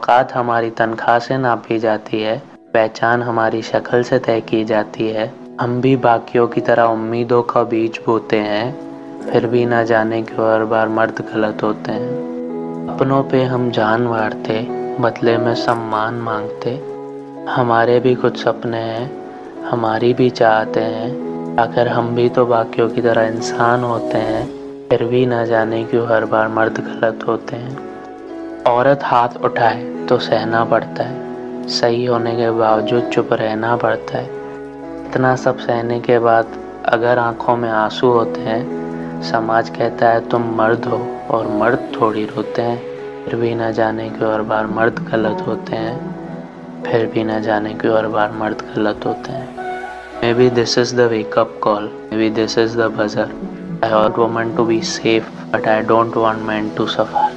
औकात हमारी तनख्वाह से नापी जाती है, पहचान हमारी शक्ल से तय की जाती है। हम भी बाकियों की तरह उम्मीदों का बीज बोते हैं, फिर भी ना जाने क्यों हर बार मर्द गलत होते हैं। अपनों पे हम जान वारते, बदले में सम्मान मांगते। हमारे भी कुछ सपने हैं, हमारी भी चाहते हैं। आखिर हम भी तो बाकियों की तरह इंसान होते हैं, फिर भी ना जाने क्यों हर बार मर्द गलत होते हैं। औरत हाथ उठाए तो सहना पड़ता है। सही होने के बावजूद चुप रहना पड़ता है। इतना सब सहने के बाद अगर आँखों में आँसू होते हैं, समाज कहता है, तुम मर्द हो और मर्द थोड़ी रोते हैं। फिर भी न जाने क्यों और बार मर्द गलत होते हैं। फिर भी न जाने क्यों हर बार मर्द गलत होते हैं। Maybe this is the wake up call maybe this is the buzzer I want woman to be safe but I don't want man to suffer